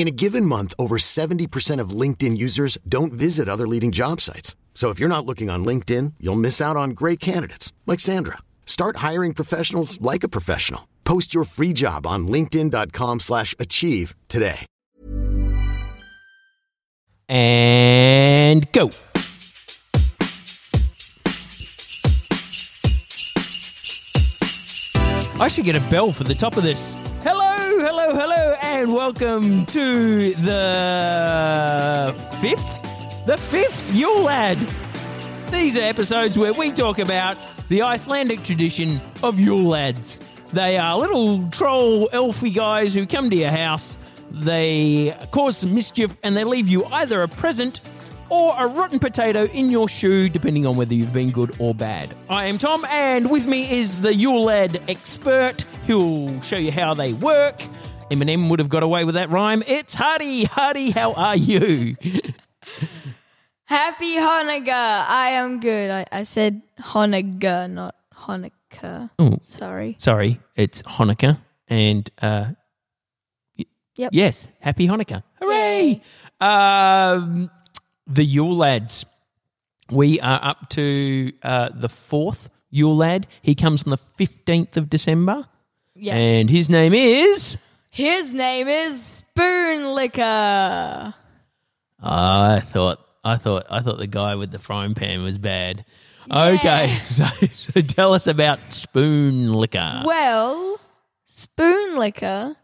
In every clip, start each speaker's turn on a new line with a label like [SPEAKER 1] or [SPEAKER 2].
[SPEAKER 1] In a given month, over 70% of LinkedIn users don't visit other leading job sites. So if you're not looking on LinkedIn, you'll miss out on great candidates like Sandra. Start hiring professionals like a professional. Post your free job on linkedin.com/achieve today.
[SPEAKER 2] and go. I should get a bell for the top of this. Hello, hello, and welcome to the fifth, the fifth Yule Lad. These are episodes where we talk about the Icelandic tradition of Yule Lads. They are little troll elfy guys who come to your house, they cause some mischief, and they leave you either a present or a rotten potato in your shoe, depending on whether you've been good or bad. I am Tom, and with me is the Yule Lad expert who'll show you how they work. Eminem would have got away with that rhyme. It's Hardy. Hardy, how are you?
[SPEAKER 3] Happy Hanukkah. I am good. I, I said Hanukkah, not Hanukkah.
[SPEAKER 2] Oh.
[SPEAKER 3] Sorry.
[SPEAKER 2] Sorry, it's Hanukkah, and uh,
[SPEAKER 3] Yep.
[SPEAKER 2] Yes, happy Hanukkah. Hooray! Um, the Yule Lads. We are up to uh, the fourth Yule Lad. He comes on the 15th of December.
[SPEAKER 3] Yes.
[SPEAKER 2] And his name is.
[SPEAKER 3] His name is Spoon Licker.
[SPEAKER 2] I thought. I thought. I thought the guy with the frying pan was bad. Okay, so, so tell us about spoon licker.
[SPEAKER 3] Well, Spoon Licker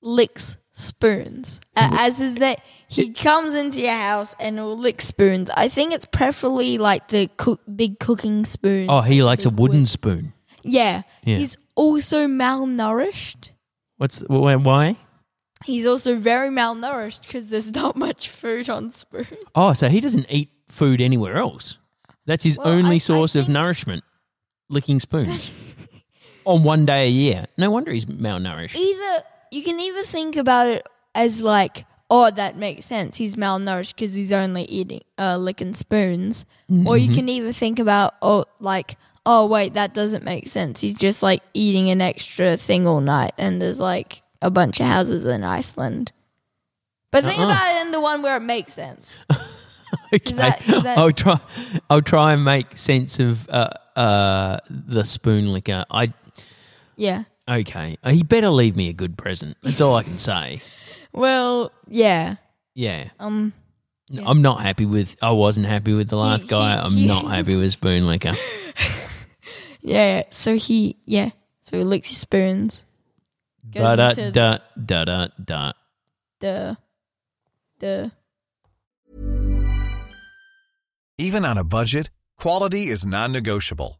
[SPEAKER 3] licks spoons. Uh, as is that he comes into your house and will lick spoons. I think it's preferably like the cook, big cooking spoon.
[SPEAKER 2] oh, he likes a wooden
[SPEAKER 3] wood-
[SPEAKER 2] spoon.
[SPEAKER 3] Yeah.
[SPEAKER 2] Yeah.
[SPEAKER 3] He's also malnourished.
[SPEAKER 2] What's wh- why?
[SPEAKER 3] He's also very malnourished because there's not much food on spoon.
[SPEAKER 2] Oh, so he doesn't eat food anywhere else. That's his
[SPEAKER 3] Well,
[SPEAKER 2] only
[SPEAKER 3] I- I
[SPEAKER 2] source of nourishment, licking spoons. on one day a year. No wonder he's malnourished.
[SPEAKER 3] Either you can either think about it as like, oh, that makes sense. He's malnourished because he's only eating, uh, licking spoons, or you can either think about, oh, like, oh, wait, that doesn't make sense. He's just like eating an extra thing all night, and there's like a bunch of houses in Iceland. But think
[SPEAKER 2] Uh-uh.
[SPEAKER 3] about it in the one where it makes sense.
[SPEAKER 2] Okay.
[SPEAKER 3] that-
[SPEAKER 2] I'll try. I'll try and make sense of uh, uh, the spoon licker. I
[SPEAKER 3] Yeah.
[SPEAKER 2] Okay. He better leave me a good present. That's all I can say.
[SPEAKER 3] Well, yeah.
[SPEAKER 2] Yeah.
[SPEAKER 3] Um.
[SPEAKER 2] I'm not happy with. I wasn't happy with the last
[SPEAKER 3] he-
[SPEAKER 2] guy. I'm
[SPEAKER 3] he-
[SPEAKER 2] not happy with spoon licker.
[SPEAKER 3] Yeah. So he. Yeah. So he licks his spoons. Goes
[SPEAKER 2] Da da
[SPEAKER 3] into
[SPEAKER 2] da da da da.
[SPEAKER 3] the the
[SPEAKER 4] Even on a budget, quality is non-negotiable.